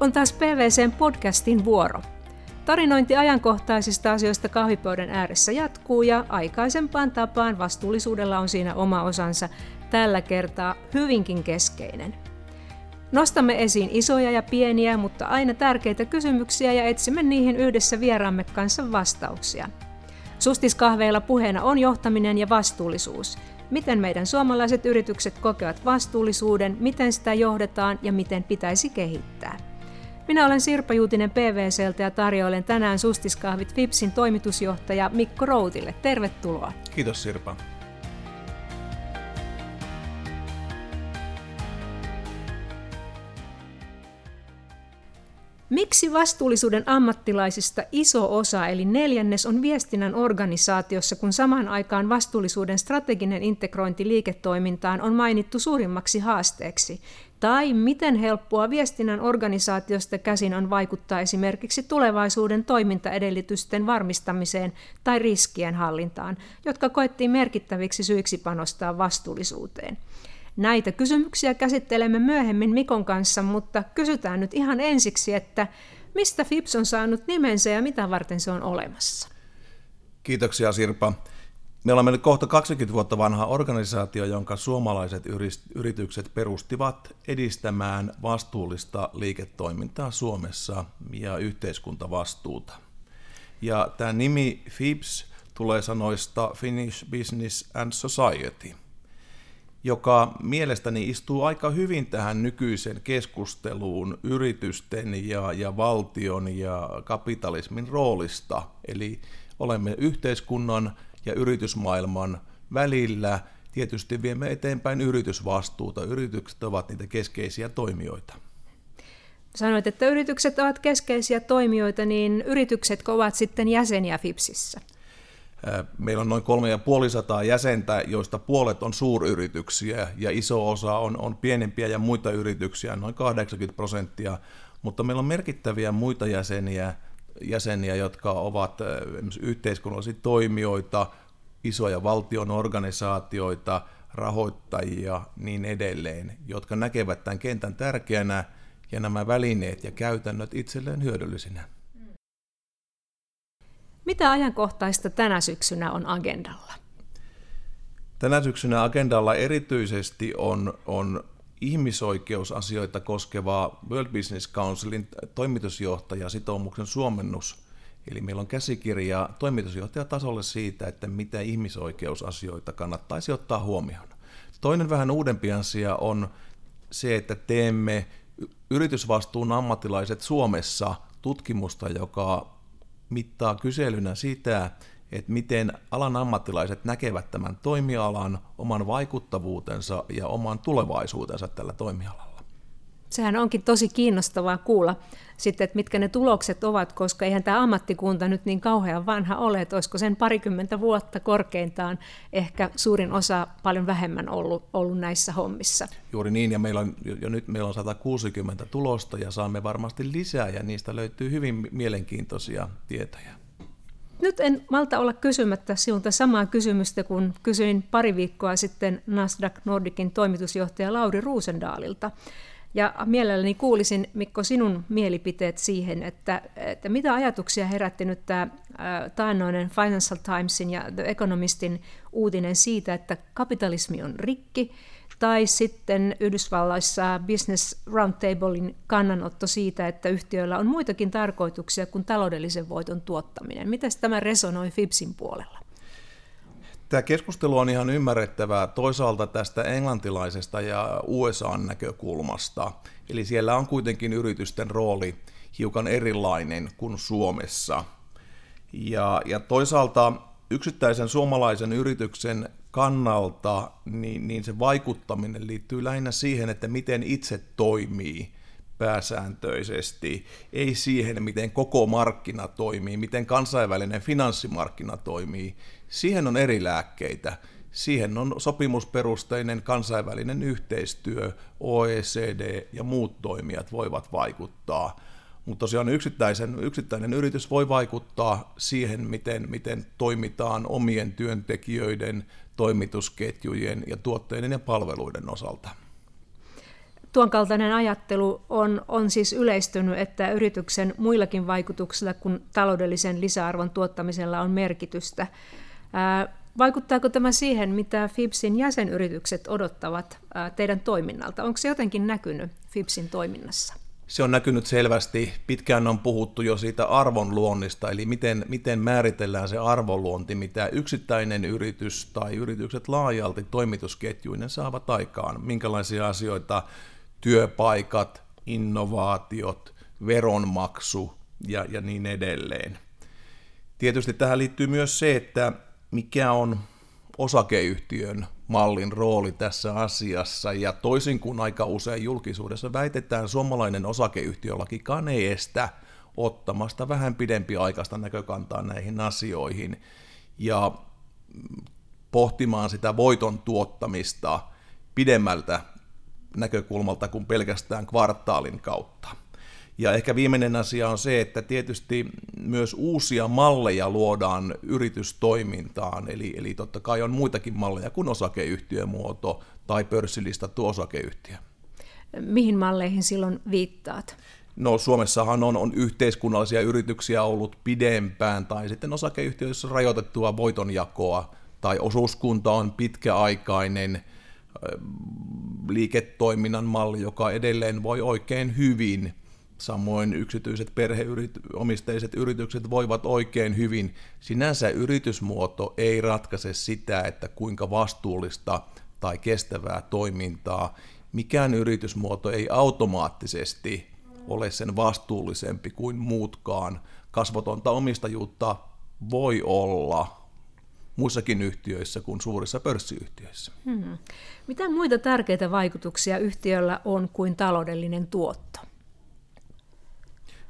On taas PVCn podcastin vuoro. Tarinointi ajankohtaisista asioista kahvipöydän ääressä jatkuu ja aikaisempaan tapaan vastuullisuudella on siinä oma osansa, tällä kertaa hyvinkin keskeinen. Nostamme esiin isoja ja pieniä, mutta aina tärkeitä kysymyksiä ja etsimme niihin yhdessä vieraamme kanssa vastauksia. Sustiskahveilla puheena on johtaminen ja vastuullisuus. Miten meidän suomalaiset yritykset kokevat vastuullisuuden, miten sitä johdetaan ja miten pitäisi kehittää. Minä olen Sirpa Juutinen PVCltä ja tarjoilen tänään Sustiskahvit Fipsin toimitusjohtaja Mikko Routille. Tervetuloa. Kiitos Sirpa. Miksi vastuullisuuden ammattilaisista iso osa eli neljännes on viestinnän organisaatiossa, kun samaan aikaan vastuullisuuden strateginen integrointi liiketoimintaan on mainittu suurimmaksi haasteeksi? Tai miten helppoa viestinnän organisaatiosta käsin on vaikuttaa esimerkiksi tulevaisuuden toimintaedellytysten varmistamiseen tai riskien hallintaan, jotka koettiin merkittäviksi syiksi panostaa vastuullisuuteen? Näitä kysymyksiä käsittelemme myöhemmin Mikon kanssa, mutta kysytään nyt ihan ensiksi, että mistä FIPS on saanut nimensä ja mitä varten se on olemassa? Kiitoksia Sirpa. Me olemme nyt kohta 20 vuotta vanha organisaatio, jonka suomalaiset yritykset perustivat edistämään vastuullista liiketoimintaa Suomessa ja yhteiskuntavastuuta. Ja tämä nimi FIPS tulee sanoista Finnish Business and Society – joka mielestäni istuu aika hyvin tähän nykyisen keskusteluun yritysten ja, ja valtion ja kapitalismin roolista. Eli olemme yhteiskunnan ja yritysmaailman välillä. Tietysti viemme eteenpäin yritysvastuuta. Yritykset ovat niitä keskeisiä toimijoita. Sanoit, että yritykset ovat keskeisiä toimijoita, niin yritykset ovat sitten jäseniä FIPSissä? Meillä on noin 3500 jäsentä, joista puolet on suuryrityksiä ja iso osa on, on pienempiä ja muita yrityksiä, noin 80 prosenttia, mutta meillä on merkittäviä muita jäseniä, jäseniä jotka ovat yhteiskunnallisia toimijoita, isoja valtion organisaatioita, rahoittajia niin edelleen, jotka näkevät tämän kentän tärkeänä ja nämä välineet ja käytännöt itselleen hyödyllisinä. Mitä ajankohtaista tänä syksynä on agendalla? Tänä syksynä agendalla erityisesti on, on ihmisoikeusasioita koskeva World Business Councilin toimitusjohtaja sitoumuksen suomennus. Eli meillä on käsikirja toimitusjohtajatasolle siitä, että mitä ihmisoikeusasioita kannattaisi ottaa huomioon. Toinen vähän uudempi asia on se, että teemme yritysvastuun ammattilaiset Suomessa tutkimusta, joka mittaa kyselynä sitä, että miten alan ammattilaiset näkevät tämän toimialan, oman vaikuttavuutensa ja oman tulevaisuutensa tällä toimialalla. Sehän onkin tosi kiinnostavaa kuulla sitten, että mitkä ne tulokset ovat, koska eihän tämä ammattikunta nyt niin kauhean vanha ole, että olisiko sen parikymmentä vuotta korkeintaan ehkä suurin osa paljon vähemmän ollut, ollut näissä hommissa. Juuri niin, ja meillä on, jo nyt meillä on 160 tulosta ja saamme varmasti lisää, ja niistä löytyy hyvin mielenkiintoisia tietoja. Nyt en malta olla kysymättä sinulta samaa kysymystä, kun kysyin pari viikkoa sitten Nasdaq Nordicin toimitusjohtaja Lauri Ruusendaalilta. Ja mielelläni kuulisin, Mikko, sinun mielipiteet siihen, että, että mitä ajatuksia herätti nyt tämä taannoinen Financial Timesin ja The Economistin uutinen siitä, että kapitalismi on rikki, tai sitten Yhdysvalloissa Business Roundtablein kannanotto siitä, että yhtiöillä on muitakin tarkoituksia kuin taloudellisen voiton tuottaminen. Miten tämä resonoi FIPSin puolella? Tämä keskustelu on ihan ymmärrettävää toisaalta tästä englantilaisesta ja USA-näkökulmasta. Eli siellä on kuitenkin yritysten rooli hiukan erilainen kuin Suomessa. Ja, ja toisaalta yksittäisen suomalaisen yrityksen kannalta niin, niin se vaikuttaminen liittyy lähinnä siihen, että miten itse toimii pääsääntöisesti, ei siihen, miten koko markkina toimii, miten kansainvälinen finanssimarkkina toimii. Siihen on eri lääkkeitä. Siihen on sopimusperusteinen kansainvälinen yhteistyö, OECD ja muut toimijat voivat vaikuttaa. Mutta tosiaan yksittäisen, yksittäinen yritys voi vaikuttaa siihen, miten, miten toimitaan omien työntekijöiden, toimitusketjujen ja tuotteiden ja palveluiden osalta. tuon kaltainen ajattelu on, on siis yleistynyt, että yrityksen muillakin vaikutuksilla kuin taloudellisen lisäarvon tuottamisella on merkitystä. Vaikuttaako tämä siihen, mitä FIPSin jäsenyritykset odottavat teidän toiminnalta? Onko se jotenkin näkynyt FIPSin toiminnassa? Se on näkynyt selvästi. Pitkään on puhuttu jo siitä arvonluonnista, eli miten, miten määritellään se arvonluonti, mitä yksittäinen yritys tai yritykset laajalti toimitusketjuinen saavat aikaan. Minkälaisia asioita työpaikat, innovaatiot, veronmaksu ja, ja niin edelleen. Tietysti tähän liittyy myös se, että mikä on osakeyhtiön mallin rooli tässä asiassa, ja toisin kuin aika usein julkisuudessa väitetään, suomalainen osakeyhtiölakikaan ei estä ottamasta vähän pidempi aikaista näkökantaa näihin asioihin, ja pohtimaan sitä voiton tuottamista pidemmältä näkökulmalta kuin pelkästään kvartaalin kautta. Ja ehkä viimeinen asia on se, että tietysti myös uusia malleja luodaan yritystoimintaan, eli, eli totta kai on muitakin malleja kuin osakeyhtiömuoto tai pörssilistattu osakeyhtiö. Mihin malleihin silloin viittaat? No Suomessahan on, on yhteiskunnallisia yrityksiä ollut pidempään, tai sitten osakeyhtiöissä rajoitettua voitonjakoa, tai osuuskunta on pitkäaikainen liiketoiminnan malli, joka edelleen voi oikein hyvin – Samoin yksityiset perheomisteiset yritykset voivat oikein hyvin. Sinänsä yritysmuoto ei ratkaise sitä, että kuinka vastuullista tai kestävää toimintaa. Mikään yritysmuoto ei automaattisesti ole sen vastuullisempi kuin muutkaan. Kasvotonta omistajuutta voi olla muissakin yhtiöissä kuin suurissa pörssiyhtiöissä. Hmm. Mitä muita tärkeitä vaikutuksia yhtiöllä on kuin taloudellinen tuotto?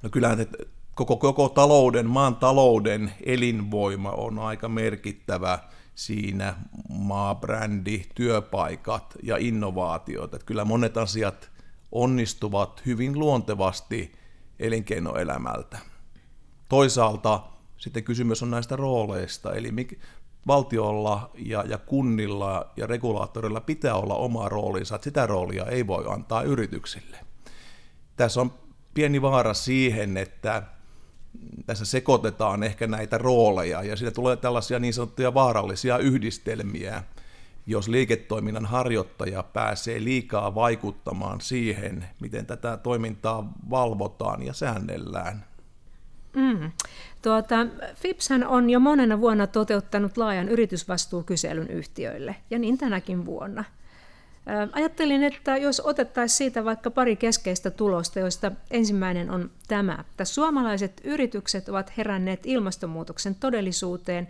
No kyllähän koko, koko talouden, maan talouden elinvoima on aika merkittävä siinä maabrändi, työpaikat ja innovaatiot. Että kyllä monet asiat onnistuvat hyvin luontevasti elinkeinoelämältä. Toisaalta sitten kysymys on näistä rooleista, eli valtiolla ja, ja kunnilla ja regulaattorilla pitää olla oma roolinsa, että sitä roolia ei voi antaa yrityksille. Tässä on pieni vaara siihen, että tässä sekoitetaan ehkä näitä rooleja ja siitä tulee tällaisia niin sanottuja vaarallisia yhdistelmiä, jos liiketoiminnan harjoittaja pääsee liikaa vaikuttamaan siihen, miten tätä toimintaa valvotaan ja säännellään. Mm. Tuota, FIPShän on jo monena vuonna toteuttanut laajan yritysvastuukyselyn yhtiöille, ja niin tänäkin vuonna – Ajattelin, että jos otettaisiin siitä vaikka pari keskeistä tulosta, joista ensimmäinen on tämä, että suomalaiset yritykset ovat heränneet ilmastonmuutoksen todellisuuteen,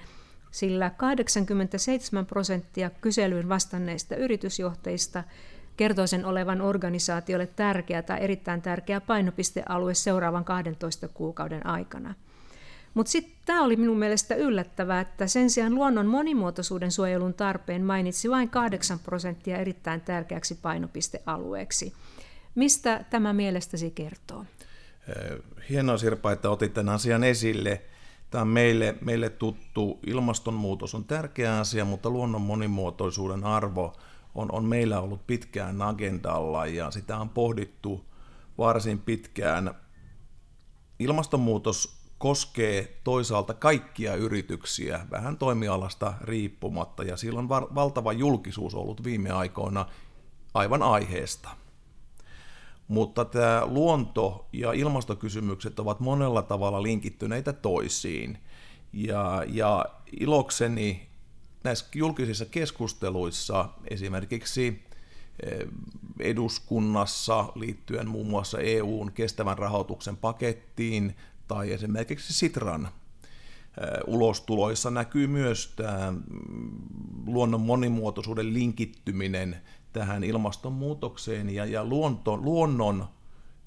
sillä 87 prosenttia kyselyyn vastanneista yritysjohtajista kertoo sen olevan organisaatiolle tärkeä tai erittäin tärkeä painopistealue seuraavan 12 kuukauden aikana – mutta sitten tämä oli minun mielestä yllättävää, että sen sijaan luonnon monimuotoisuuden suojelun tarpeen mainitsi vain 8 prosenttia erittäin tärkeäksi painopistealueeksi. Mistä tämä mielestäsi kertoo? Hienoa Sirpa, että otit tämän asian esille. Tämä on meille, meille tuttu. Ilmastonmuutos on tärkeä asia, mutta luonnon monimuotoisuuden arvo on, on meillä ollut pitkään agendalla ja sitä on pohdittu varsin pitkään. Ilmastonmuutos koskee toisaalta kaikkia yrityksiä vähän toimialasta riippumatta ja sillä on valtava julkisuus ollut viime aikoina aivan aiheesta. Mutta tämä luonto- ja ilmastokysymykset ovat monella tavalla linkittyneitä toisiin. Ja, ja ilokseni näissä julkisissa keskusteluissa esimerkiksi eh, eduskunnassa liittyen muun muassa EUn kestävän rahoituksen pakettiin tai esimerkiksi Sitran ulostuloissa näkyy myös tämä mm, luonnon monimuotoisuuden linkittyminen tähän ilmastonmuutokseen ja, ja luonto, luonnon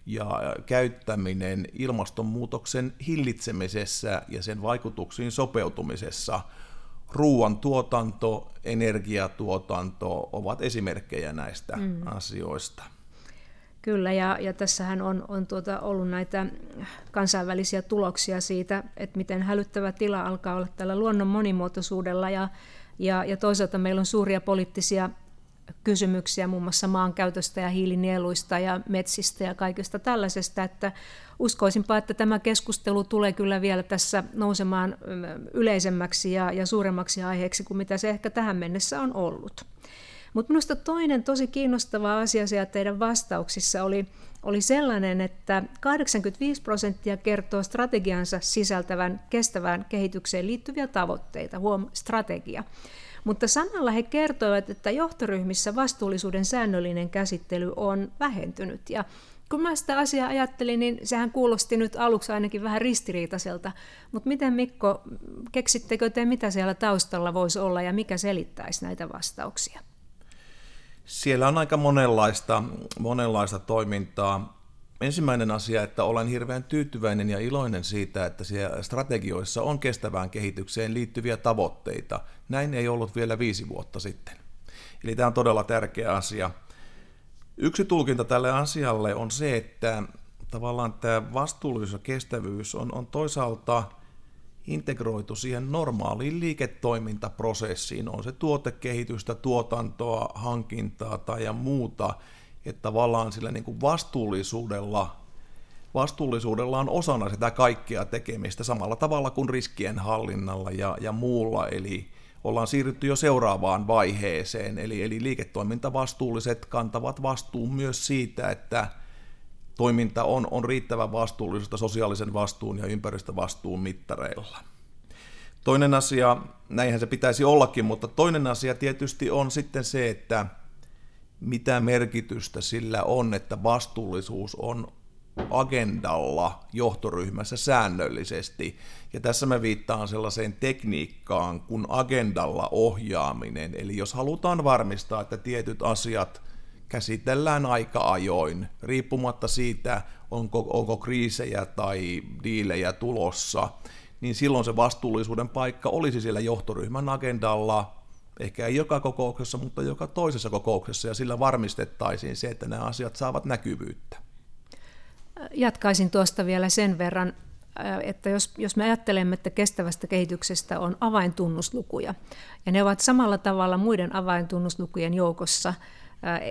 ja käyttäminen ilmastonmuutoksen hillitsemisessä ja sen vaikutuksiin sopeutumisessa. Ruoantuotanto, energiatuotanto ovat esimerkkejä näistä mm. asioista. Kyllä, ja, ja tässähän on, on tuota ollut näitä kansainvälisiä tuloksia siitä, että miten hälyttävä tila alkaa olla tällä luonnon monimuotoisuudella, ja, ja, ja toisaalta meillä on suuria poliittisia kysymyksiä muun muassa maankäytöstä ja hiilinieluista ja metsistä ja kaikesta tällaisesta, että uskoisinpa, että tämä keskustelu tulee kyllä vielä tässä nousemaan yleisemmäksi ja, ja suuremmaksi aiheeksi kuin mitä se ehkä tähän mennessä on ollut. Mutta minusta toinen tosi kiinnostava asia siellä teidän vastauksissa oli, oli sellainen, että 85 prosenttia kertoo strategiansa sisältävän kestävään kehitykseen liittyviä tavoitteita, huom, strategia. Mutta samalla he kertoivat, että johtoryhmissä vastuullisuuden säännöllinen käsittely on vähentynyt. Ja kun mä sitä asiaa ajattelin, niin sehän kuulosti nyt aluksi ainakin vähän ristiriitaiselta. Mutta miten Mikko, keksittekö te, mitä siellä taustalla voisi olla ja mikä selittäisi näitä vastauksia? Siellä on aika monenlaista, monenlaista toimintaa. Ensimmäinen asia, että olen hirveän tyytyväinen ja iloinen siitä, että siellä strategioissa on kestävään kehitykseen liittyviä tavoitteita. Näin ei ollut vielä viisi vuotta sitten. Eli tämä on todella tärkeä asia. Yksi tulkinta tälle asialle on se, että tavallaan tämä vastuullisuus ja kestävyys on, on toisaalta integroitu siihen normaaliin liiketoimintaprosessiin, on se tuotekehitystä, tuotantoa, hankintaa tai ja muuta, että tavallaan sillä niin kuin vastuullisuudella, vastuullisuudella on osana sitä kaikkea tekemistä samalla tavalla kuin riskien hallinnalla ja, ja muulla, eli ollaan siirrytty jo seuraavaan vaiheeseen, eli, eli liiketoimintavastuulliset kantavat vastuun myös siitä, että toiminta on, on riittävän vastuullista sosiaalisen vastuun ja ympäristövastuun mittareilla. Toinen asia, näinhän se pitäisi ollakin, mutta toinen asia tietysti on sitten se, että mitä merkitystä sillä on, että vastuullisuus on agendalla johtoryhmässä säännöllisesti. Ja tässä mä viittaan sellaiseen tekniikkaan kuin agendalla ohjaaminen. Eli jos halutaan varmistaa, että tietyt asiat käsitellään aika ajoin, riippumatta siitä, onko, onko kriisejä tai diilejä tulossa, niin silloin se vastuullisuuden paikka olisi siellä johtoryhmän agendalla, ehkä ei joka kokouksessa, mutta joka toisessa kokouksessa, ja sillä varmistettaisiin se, että nämä asiat saavat näkyvyyttä. Jatkaisin tuosta vielä sen verran, että jos, jos me ajattelemme, että kestävästä kehityksestä on avaintunnuslukuja, ja ne ovat samalla tavalla muiden avaintunnuslukujen joukossa –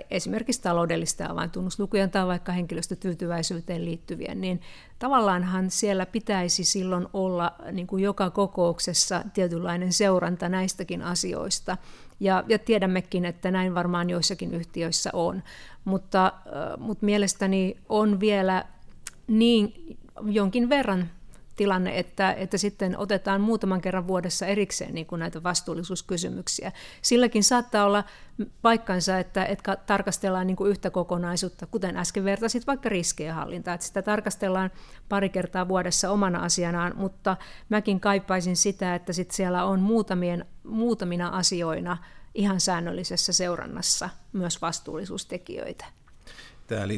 esimerkiksi taloudellisten avaintunnuslukujen tai vaikka henkilöstötyytyväisyyteen liittyviä, niin tavallaanhan siellä pitäisi silloin olla niin kuin joka kokouksessa tietynlainen seuranta näistäkin asioista. Ja, ja tiedämmekin, että näin varmaan joissakin yhtiöissä on. Mutta, mutta mielestäni on vielä niin jonkin verran tilanne, että, että sitten otetaan muutaman kerran vuodessa erikseen niin kuin näitä vastuullisuuskysymyksiä. Silläkin saattaa olla paikkansa, että, että tarkastellaan niin kuin yhtä kokonaisuutta, kuten äsken vertasit vaikka riskejä hallintaa, että sitä tarkastellaan pari kertaa vuodessa omana asianaan, mutta mäkin kaipaisin sitä, että sit siellä on muutamien, muutamina asioina ihan säännöllisessä seurannassa myös vastuullisuustekijöitä.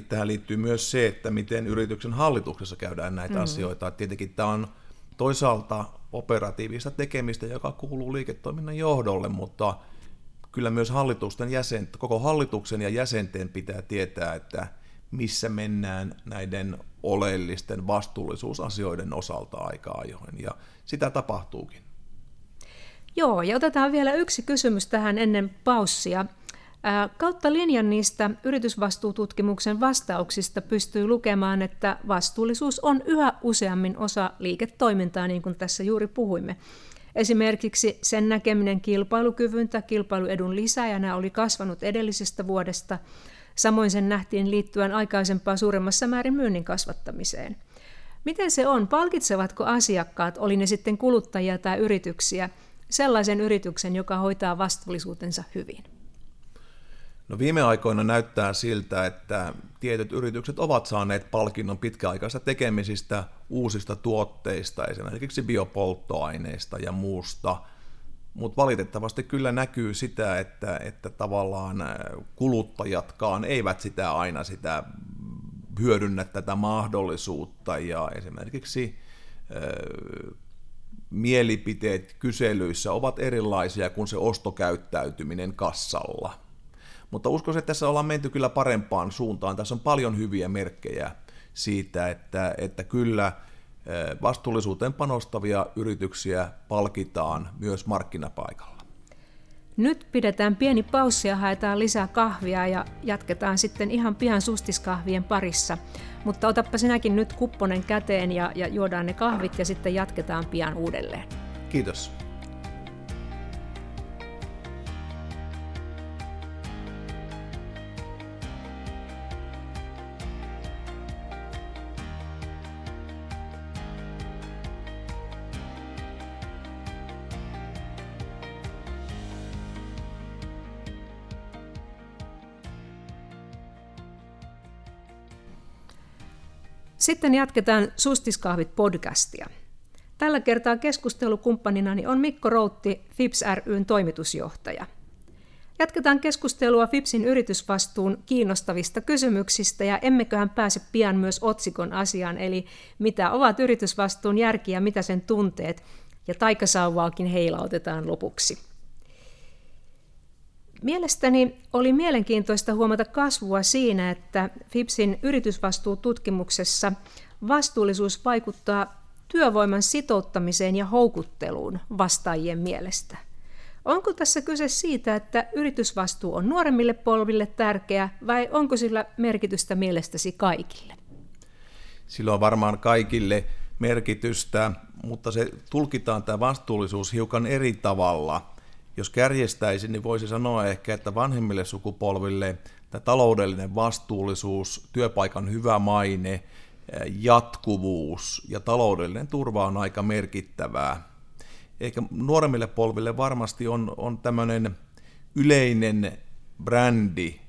Tähän liittyy myös se, että miten yrityksen hallituksessa käydään näitä mm. asioita. Tietenkin tämä on toisaalta operatiivista tekemistä, joka kuuluu liiketoiminnan johdolle, mutta kyllä myös hallitusten jäsen, koko hallituksen ja jäsenten pitää tietää, että missä mennään näiden oleellisten vastuullisuusasioiden osalta aika ajoin, ja sitä tapahtuukin. Joo, ja otetaan vielä yksi kysymys tähän ennen paussia. Kautta linjan niistä yritysvastuututkimuksen vastauksista pystyy lukemaan, että vastuullisuus on yhä useammin osa liiketoimintaa, niin kuin tässä juuri puhuimme. Esimerkiksi sen näkeminen kilpailukyvyn kilpailuedun lisäjänä oli kasvanut edellisestä vuodesta. Samoin sen nähtiin liittyen aikaisempaa suuremmassa määrin myynnin kasvattamiseen. Miten se on? Palkitsevatko asiakkaat, oli ne sitten kuluttajia tai yrityksiä, sellaisen yrityksen, joka hoitaa vastuullisuutensa hyvin? No viime aikoina näyttää siltä, että tietyt yritykset ovat saaneet palkinnon pitkäaikaisista tekemisistä uusista tuotteista, esimerkiksi biopolttoaineista ja muusta, mutta valitettavasti kyllä näkyy sitä, että, että tavallaan kuluttajatkaan eivät sitä aina sitä hyödynnä tätä mahdollisuutta ja esimerkiksi mielipiteet kyselyissä ovat erilaisia kuin se ostokäyttäytyminen kassalla. Mutta uskoisin, että tässä ollaan menty kyllä parempaan suuntaan. Tässä on paljon hyviä merkkejä siitä, että, että kyllä eh, vastuullisuuteen panostavia yrityksiä palkitaan myös markkinapaikalla. Nyt pidetään pieni paussi ja haetaan lisää kahvia ja jatketaan sitten ihan pian sustiskahvien parissa. Mutta otappa sinäkin nyt kupponen käteen ja, ja juodaan ne kahvit ja sitten jatketaan pian uudelleen. Kiitos. Sitten jatketaan Sustiskahvit podcastia. Tällä kertaa keskustelukumppaninani on Mikko Routti, FIPS ryn toimitusjohtaja. Jatketaan keskustelua FIPSin yritysvastuun kiinnostavista kysymyksistä ja emmeköhän pääse pian myös otsikon asiaan, eli mitä ovat yritysvastuun järki ja mitä sen tunteet, ja taikasauvaakin heilautetaan lopuksi. Mielestäni oli mielenkiintoista huomata kasvua siinä, että FIPSin yritysvastuututkimuksessa vastuullisuus vaikuttaa työvoiman sitouttamiseen ja houkutteluun vastaajien mielestä. Onko tässä kyse siitä, että yritysvastuu on nuoremmille polville tärkeä vai onko sillä merkitystä mielestäsi kaikille? Sillä on varmaan kaikille merkitystä, mutta se tulkitaan tämä vastuullisuus hiukan eri tavalla – jos kärjestäisin, niin voisi sanoa ehkä, että vanhemmille sukupolville tämä taloudellinen vastuullisuus, työpaikan hyvä maine, jatkuvuus ja taloudellinen turva on aika merkittävää. Ehkä nuoremmille polville varmasti on, on tämmöinen yleinen brändi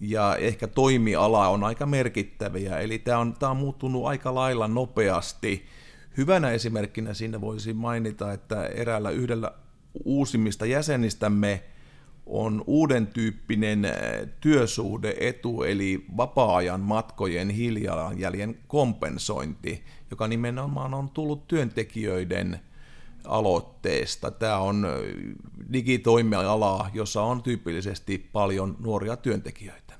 ja ehkä toimiala on aika merkittäviä, eli tämä on, tämä on muuttunut aika lailla nopeasti. Hyvänä esimerkkinä siinä voisi mainita, että eräällä yhdellä uusimmista jäsenistämme on uuden tyyppinen äh, työsuhdeetu, eli vapaa-ajan matkojen hiilijalanjäljen kompensointi, joka nimenomaan on tullut työntekijöiden aloitteesta. Tämä on äh, digitoimiala, jossa on tyypillisesti paljon nuoria työntekijöitä.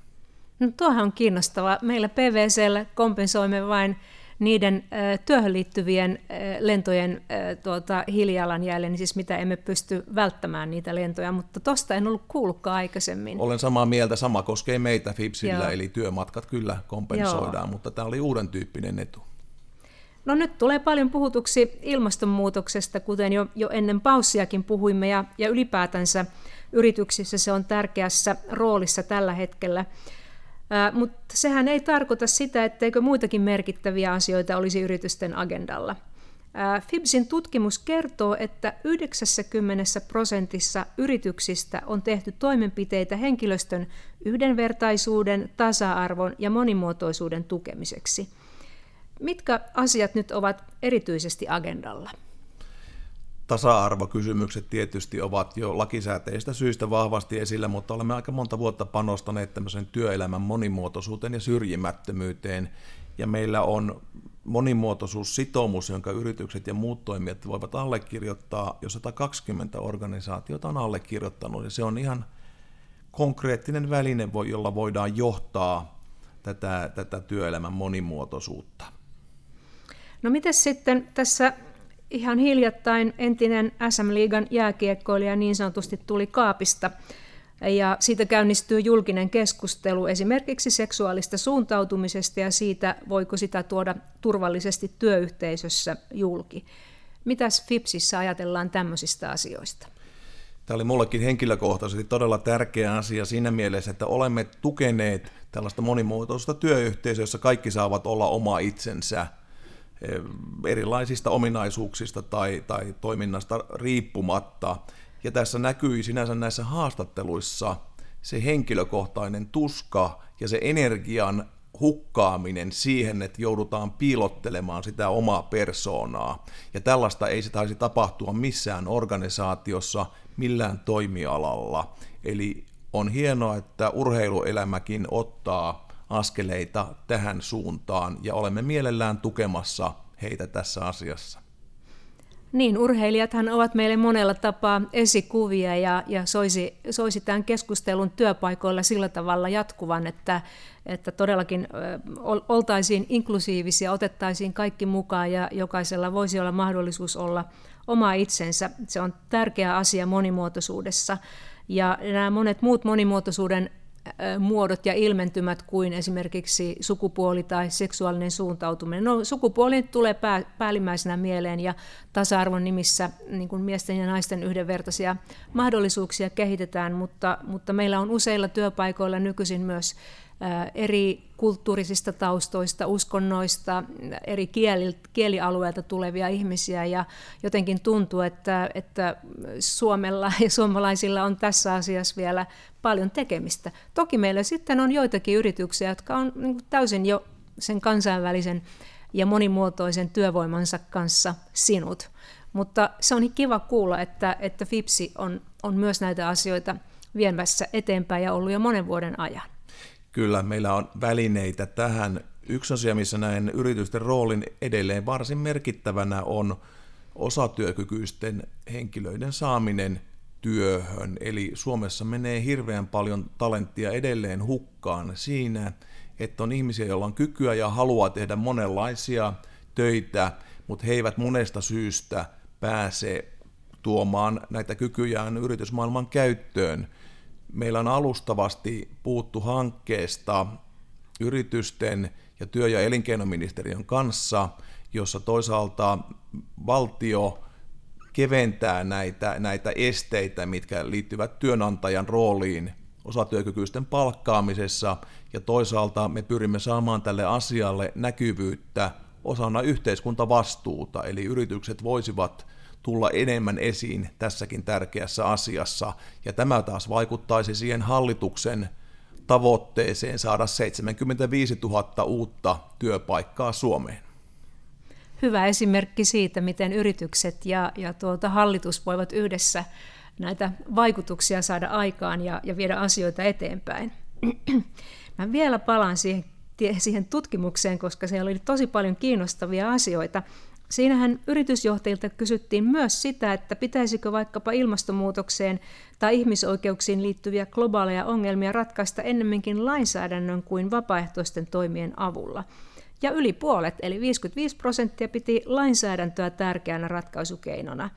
No, tuohan on kiinnostavaa. Meillä PVCllä kompensoimme vain niiden työhön liittyvien lentojen tuota, hiilijalanjäljen, niin siis mitä emme pysty välttämään niitä lentoja, mutta tosta en ollut kuullutkaan aikaisemmin. Olen samaa mieltä, sama koskee meitä FIPSillä, Joo. eli työmatkat kyllä kompensoidaan, Joo. mutta tämä oli uuden tyyppinen etu. No nyt tulee paljon puhutuksi ilmastonmuutoksesta, kuten jo, jo ennen paussiakin puhuimme, ja, ja ylipäätänsä yrityksissä se on tärkeässä roolissa tällä hetkellä. Mutta sehän ei tarkoita sitä, etteikö muitakin merkittäviä asioita olisi yritysten agendalla. Fibsin tutkimus kertoo, että 90 prosentissa yrityksistä on tehty toimenpiteitä henkilöstön yhdenvertaisuuden, tasa-arvon ja monimuotoisuuden tukemiseksi. Mitkä asiat nyt ovat erityisesti agendalla? Tasa-arvokysymykset tietysti ovat jo lakisääteistä syistä vahvasti esillä, mutta olemme aika monta vuotta panostaneet tämmöisen työelämän monimuotoisuuteen ja syrjimättömyyteen. Ja meillä on monimuotoisuussitoumus, jonka yritykset ja muut toimijat voivat allekirjoittaa, jo 120 organisaatiota on allekirjoittanut, ja se on ihan konkreettinen väline, jolla voidaan johtaa tätä, tätä työelämän monimuotoisuutta. No miten sitten tässä ihan hiljattain entinen SM-liigan jääkiekkoilija niin sanotusti tuli kaapista ja siitä käynnistyy julkinen keskustelu esimerkiksi seksuaalista suuntautumisesta ja siitä, voiko sitä tuoda turvallisesti työyhteisössä julki. Mitäs FIPSissä ajatellaan tämmöisistä asioista? Tämä oli mullekin henkilökohtaisesti todella tärkeä asia siinä mielessä, että olemme tukeneet tällaista monimuotoista työyhteisöä, jossa kaikki saavat olla oma itsensä – erilaisista ominaisuuksista tai, tai toiminnasta riippumatta. Ja tässä näkyi sinänsä näissä haastatteluissa se henkilökohtainen tuska ja se energian hukkaaminen siihen, että joudutaan piilottelemaan sitä omaa persoonaa. Ja tällaista ei se taisi tapahtua missään organisaatiossa, millään toimialalla. Eli on hienoa, että urheiluelämäkin ottaa askeleita tähän suuntaan ja olemme mielellään tukemassa heitä tässä asiassa. Niin, urheilijathan ovat meille monella tapaa esikuvia ja, ja soisi, soisi tämän keskustelun työpaikoilla sillä tavalla jatkuvan, että, että todellakin oltaisiin inklusiivisia, otettaisiin kaikki mukaan ja jokaisella voisi olla mahdollisuus olla oma itsensä. Se on tärkeä asia monimuotoisuudessa. Ja nämä monet muut monimuotoisuuden muodot ja ilmentymät kuin esimerkiksi sukupuoli tai seksuaalinen suuntautuminen. No, sukupuoli tulee pää, päällimmäisenä mieleen ja tasa-arvon nimissä niin kuin miesten ja naisten yhdenvertaisia mahdollisuuksia kehitetään, mutta, mutta meillä on useilla työpaikoilla nykyisin myös eri kulttuurisista taustoista, uskonnoista, eri kieli, kielialueilta tulevia ihmisiä ja jotenkin tuntuu, että, että Suomella ja suomalaisilla on tässä asiassa vielä paljon tekemistä. Toki meillä sitten on joitakin yrityksiä, jotka on niin täysin jo sen kansainvälisen ja monimuotoisen työvoimansa kanssa sinut. Mutta se on kiva kuulla, että, että FIPSI on, on myös näitä asioita viemässä eteenpäin ja ollut jo monen vuoden ajan. Kyllä, meillä on välineitä tähän. Yksi asia, missä näen yritysten roolin edelleen varsin merkittävänä on osatyökykyisten henkilöiden saaminen työhön. Eli Suomessa menee hirveän paljon talenttia edelleen hukkaan siinä, että on ihmisiä, joilla on kykyä ja haluaa tehdä monenlaisia töitä, mutta he eivät monesta syystä pääse tuomaan näitä kykyjään yritysmaailman käyttöön. Meillä on alustavasti puuttu hankkeesta yritysten ja työ- ja elinkeinoministeriön kanssa, jossa toisaalta valtio keventää näitä, näitä esteitä, mitkä liittyvät työnantajan rooliin osatyökykyisten palkkaamisessa, ja toisaalta me pyrimme saamaan tälle asialle näkyvyyttä osana yhteiskuntavastuuta, eli yritykset voisivat tulla enemmän esiin tässäkin tärkeässä asiassa, ja tämä taas vaikuttaisi siihen hallituksen tavoitteeseen saada 75 000 uutta työpaikkaa Suomeen. Hyvä esimerkki siitä, miten yritykset ja, ja tuota, hallitus voivat yhdessä näitä vaikutuksia saada aikaan ja, ja viedä asioita eteenpäin. Mä vielä palaan siihen, siihen tutkimukseen, koska siellä oli tosi paljon kiinnostavia asioita. Siinähän yritysjohtajilta kysyttiin myös sitä, että pitäisikö vaikkapa ilmastonmuutokseen tai ihmisoikeuksiin liittyviä globaaleja ongelmia ratkaista ennemminkin lainsäädännön kuin vapaaehtoisten toimien avulla. Ja yli puolet, eli 55 prosenttia, piti lainsäädäntöä tärkeänä ratkaisukeinona.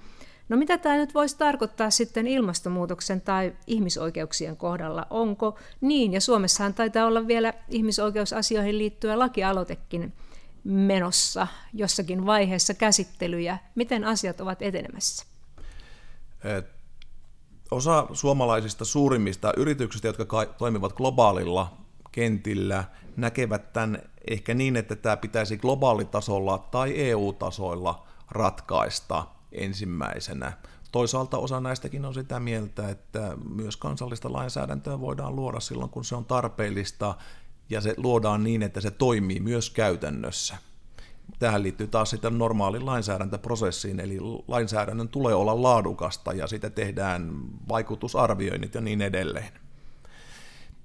No mitä tämä nyt voisi tarkoittaa sitten ilmastonmuutoksen tai ihmisoikeuksien kohdalla? Onko niin? Ja Suomessahan taitaa olla vielä ihmisoikeusasioihin liittyä lakialoitekin menossa jossakin vaiheessa käsittelyjä. Miten asiat ovat etenemässä? Osa suomalaisista suurimmista yrityksistä, jotka toimivat globaalilla kentillä, näkevät tämän ehkä niin, että tämä pitäisi globaalitasolla tai EU-tasoilla ratkaista ensimmäisenä. Toisaalta osa näistäkin on sitä mieltä, että myös kansallista lainsäädäntöä voidaan luoda silloin, kun se on tarpeellista ja se luodaan niin, että se toimii myös käytännössä. Tähän liittyy taas sitten normaalin lainsäädäntöprosessiin, eli lainsäädännön tulee olla laadukasta ja sitä tehdään vaikutusarvioinnit ja niin edelleen.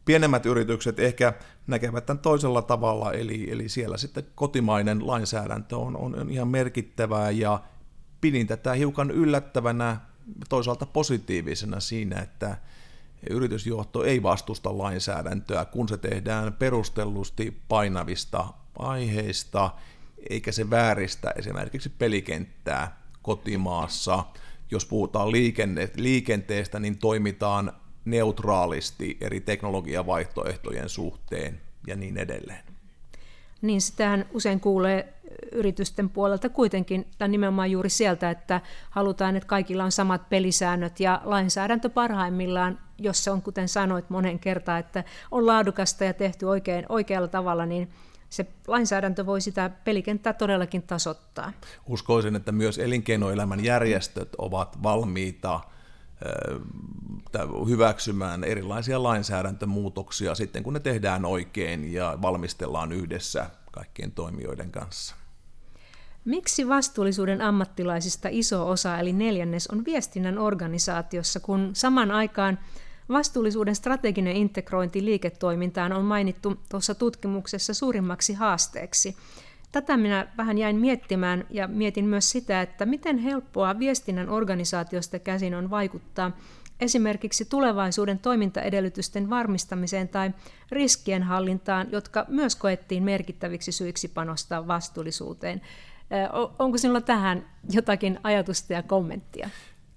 Pienemmät yritykset ehkä näkevät tämän toisella tavalla, eli, eli siellä sitten kotimainen lainsäädäntö on, on ihan merkittävää ja pidin tätä hiukan yllättävänä, toisaalta positiivisena siinä, että yritysjohto ei vastusta lainsäädäntöä, kun se tehdään perustellusti painavista aiheista, eikä se vääristä esimerkiksi pelikenttää kotimaassa. Jos puhutaan liikenne, liikenteestä, niin toimitaan neutraalisti eri teknologiavaihtoehtojen suhteen ja niin edelleen. Niin sitähän usein kuulee yritysten puolelta kuitenkin, tai nimenomaan juuri sieltä, että halutaan, että kaikilla on samat pelisäännöt ja lainsäädäntö parhaimmillaan, jos se on, kuten sanoit monen kertaan, että on laadukasta ja tehty oikein, oikealla tavalla, niin se lainsäädäntö voi sitä pelikenttää todellakin tasoittaa. Uskoisin, että myös elinkeinoelämän järjestöt ovat valmiita hyväksymään erilaisia lainsäädäntömuutoksia sitten, kun ne tehdään oikein ja valmistellaan yhdessä kaikkien toimijoiden kanssa. Miksi vastuullisuuden ammattilaisista iso osa, eli neljännes, on viestinnän organisaatiossa, kun saman aikaan vastuullisuuden strateginen integrointi liiketoimintaan on mainittu tuossa tutkimuksessa suurimmaksi haasteeksi? tätä minä vähän jäin miettimään ja mietin myös sitä, että miten helppoa viestinnän organisaatiosta käsin on vaikuttaa esimerkiksi tulevaisuuden toimintaedellytysten varmistamiseen tai riskien hallintaan, jotka myös koettiin merkittäviksi syiksi panostaa vastuullisuuteen. Onko sinulla tähän jotakin ajatusta ja kommenttia?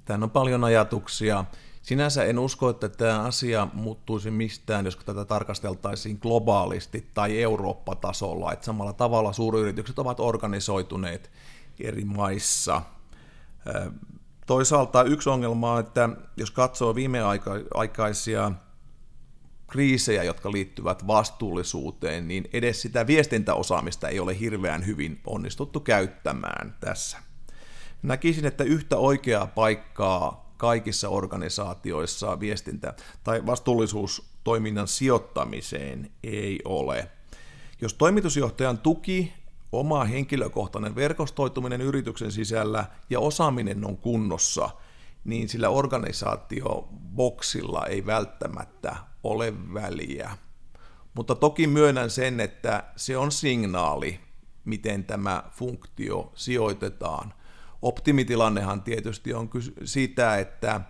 Tähän on paljon ajatuksia. Sinänsä en usko, että tämä asia muuttuisi mistään, jos tätä tarkasteltaisiin globaalisti tai Eurooppa-tasolla, että samalla tavalla suuryritykset ovat organisoituneet eri maissa. Toisaalta yksi ongelma on, että jos katsoo viimeaikaisia kriisejä, jotka liittyvät vastuullisuuteen, niin edes sitä viestintäosaamista ei ole hirveän hyvin onnistuttu käyttämään tässä. Näkisin, että yhtä oikeaa paikkaa kaikissa organisaatioissa viestintä- tai vastuullisuustoiminnan sijoittamiseen ei ole. Jos toimitusjohtajan tuki, oma henkilökohtainen verkostoituminen yrityksen sisällä ja osaaminen on kunnossa, niin sillä organisaatioboksilla ei välttämättä ole väliä. Mutta toki myönnän sen, että se on signaali, miten tämä funktio sijoitetaan. Optimitilannehan tietysti on sitä, että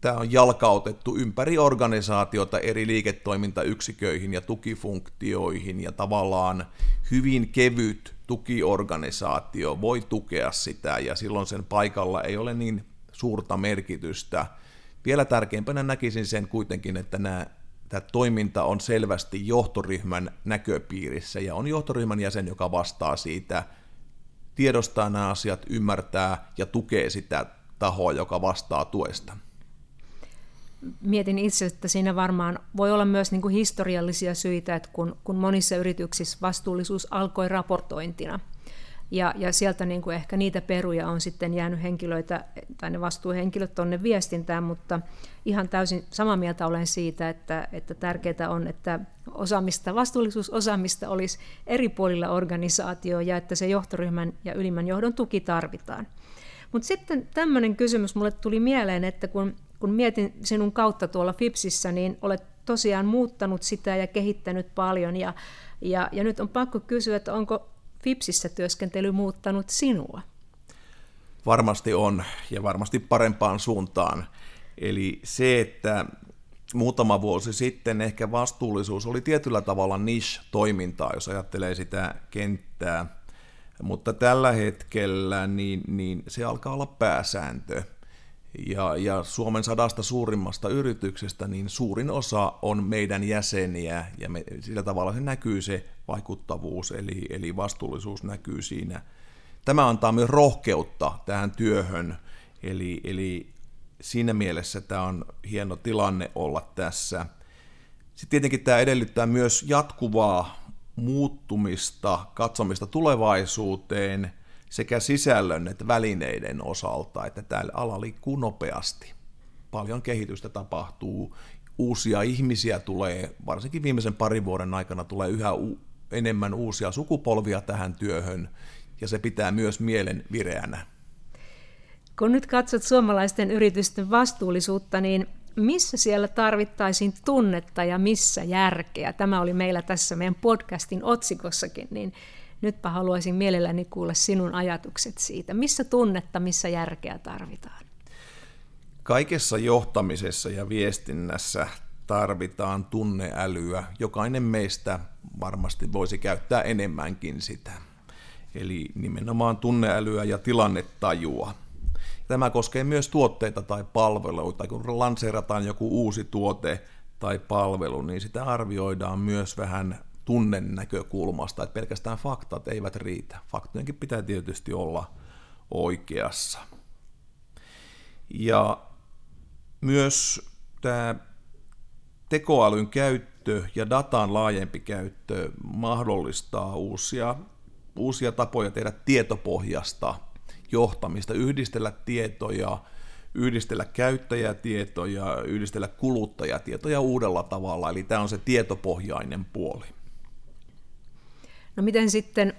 tämä on jalkautettu ympäri organisaatiota eri liiketoimintayksiköihin ja tukifunktioihin, ja tavallaan hyvin kevyt tukiorganisaatio voi tukea sitä, ja silloin sen paikalla ei ole niin suurta merkitystä. Vielä tärkeimpänä näkisin sen kuitenkin, että nämä tämä toiminta on selvästi johtoryhmän näköpiirissä ja on johtoryhmän jäsen, joka vastaa siitä tiedostaa nämä asiat, ymmärtää ja tukee sitä tahoa, joka vastaa tuesta. Mietin itse, että siinä varmaan voi olla myös niin kuin historiallisia syitä, että kun, kun monissa yrityksissä vastuullisuus alkoi raportointina – ja, ja sieltä niin kuin ehkä niitä peruja on sitten jäänyt henkilöitä, tai ne vastuuhenkilöt tuonne viestintään, mutta ihan täysin samaa mieltä olen siitä, että, että tärkeää on, että osaamista, vastuullisuusosaamista olisi eri puolilla organisaatio ja että se johtoryhmän ja ylimmän johdon tuki tarvitaan. Mutta sitten tämmöinen kysymys mulle tuli mieleen, että kun, kun mietin sinun kautta tuolla FIPSissä, niin olet tosiaan muuttanut sitä ja kehittänyt paljon ja, ja, ja nyt on pakko kysyä, että onko FIPSissä työskentely muuttanut sinua? Varmasti on, ja varmasti parempaan suuntaan. Eli se, että muutama vuosi sitten ehkä vastuullisuus oli tietyllä tavalla niche-toimintaa, jos ajattelee sitä kenttää, mutta tällä hetkellä niin, niin se alkaa olla pääsääntö. Ja, ja Suomen sadasta suurimmasta yrityksestä, niin suurin osa on meidän jäseniä, ja me, sillä tavalla se näkyy se vaikuttavuus, eli, eli vastuullisuus näkyy siinä. Tämä antaa myös rohkeutta tähän työhön, eli, eli siinä mielessä tämä on hieno tilanne olla tässä. Sitten tietenkin tämä edellyttää myös jatkuvaa muuttumista, katsomista tulevaisuuteen sekä sisällön että välineiden osalta, että täällä ala liikkuu nopeasti. Paljon kehitystä tapahtuu, uusia ihmisiä tulee, varsinkin viimeisen parin vuoden aikana tulee yhä enemmän uusia sukupolvia tähän työhön, ja se pitää myös mielen vireänä. Kun nyt katsot suomalaisten yritysten vastuullisuutta, niin missä siellä tarvittaisiin tunnetta ja missä järkeä? Tämä oli meillä tässä meidän podcastin otsikossakin, niin nytpä haluaisin mielelläni kuulla sinun ajatukset siitä. Missä tunnetta, missä järkeä tarvitaan? Kaikessa johtamisessa ja viestinnässä tarvitaan tunneälyä. Jokainen meistä varmasti voisi käyttää enemmänkin sitä. Eli nimenomaan tunneälyä ja tilannetajua. Tämä koskee myös tuotteita tai palveluita. Kun lanseerataan joku uusi tuote tai palvelu, niin sitä arvioidaan myös vähän tunnen näkökulmasta, että pelkästään faktat eivät riitä. Faktojenkin pitää tietysti olla oikeassa. Ja myös tämä tekoälyn käyttö ja datan laajempi käyttö mahdollistaa uusia, uusia tapoja tehdä tietopohjasta johtamista, yhdistellä tietoja, yhdistellä käyttäjätietoja, yhdistellä kuluttajatietoja uudella tavalla, eli tämä on se tietopohjainen puoli. No miten sitten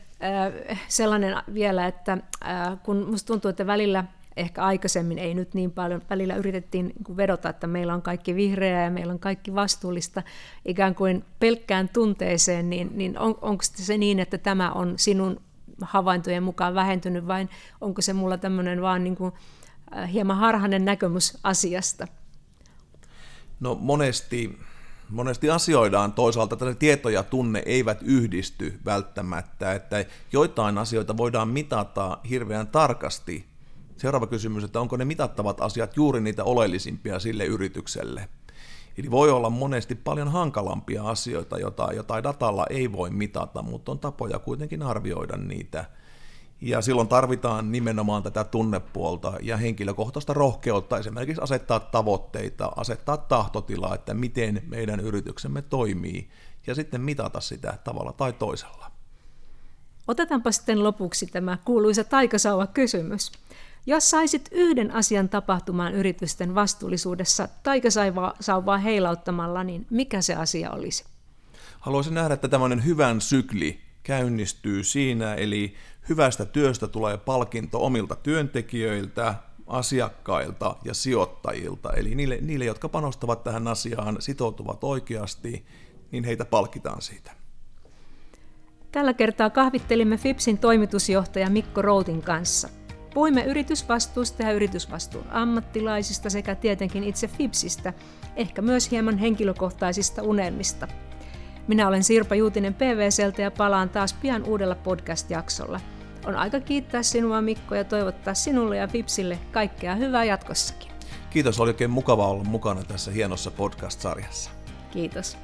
äh, sellainen vielä, että äh, kun musta tuntuu, että välillä ehkä aikaisemmin ei nyt niin paljon. Välillä yritettiin niin vedota, että meillä on kaikki vihreää ja meillä on kaikki vastuullista ikään kuin pelkkään tunteeseen, niin, niin on, onko se niin, että tämä on sinun havaintojen mukaan vähentynyt vai onko se mulla tämmöinen vaan niin kuin, äh, hieman harhainen näkemys asiasta? No monesti, monesti asioidaan toisaalta, että tieto ja tunne eivät yhdisty välttämättä, että joitain asioita voidaan mitata hirveän tarkasti. Seuraava kysymys, että onko ne mitattavat asiat juuri niitä oleellisimpia sille yritykselle? Eli voi olla monesti paljon hankalampia asioita, joita, jotain datalla ei voi mitata, mutta on tapoja kuitenkin arvioida niitä. Ja silloin tarvitaan nimenomaan tätä tunnepuolta ja henkilökohtaista rohkeutta esimerkiksi asettaa tavoitteita, asettaa tahtotilaa, että miten meidän yrityksemme toimii ja sitten mitata sitä tavalla tai toisella. Otetaanpa sitten lopuksi tämä kuuluisa taikasauva kysymys. Jos saisit yhden asian tapahtumaan yritysten vastuullisuudessa taikasauvaa heilauttamalla, niin mikä se asia olisi? Haluaisin nähdä, että tämmöinen hyvän sykli käynnistyy siinä, eli hyvästä työstä tulee palkinto omilta työntekijöiltä, asiakkailta ja sijoittajilta. Eli niille, niille, jotka panostavat tähän asiaan, sitoutuvat oikeasti, niin heitä palkitaan siitä. Tällä kertaa kahvittelimme FIPSin toimitusjohtaja Mikko Routin kanssa. Puhuimme yritysvastuusta ja yritysvastuun ammattilaisista sekä tietenkin itse FIPSistä, ehkä myös hieman henkilökohtaisista unelmista. Minä olen Sirpa Juutinen PVCltä ja palaan taas pian uudella podcast-jaksolla. On aika kiittää sinua Mikko ja toivottaa sinulle ja FIPSille kaikkea hyvää jatkossakin. Kiitos, oli oikein mukava olla mukana tässä hienossa podcast-sarjassa. Kiitos.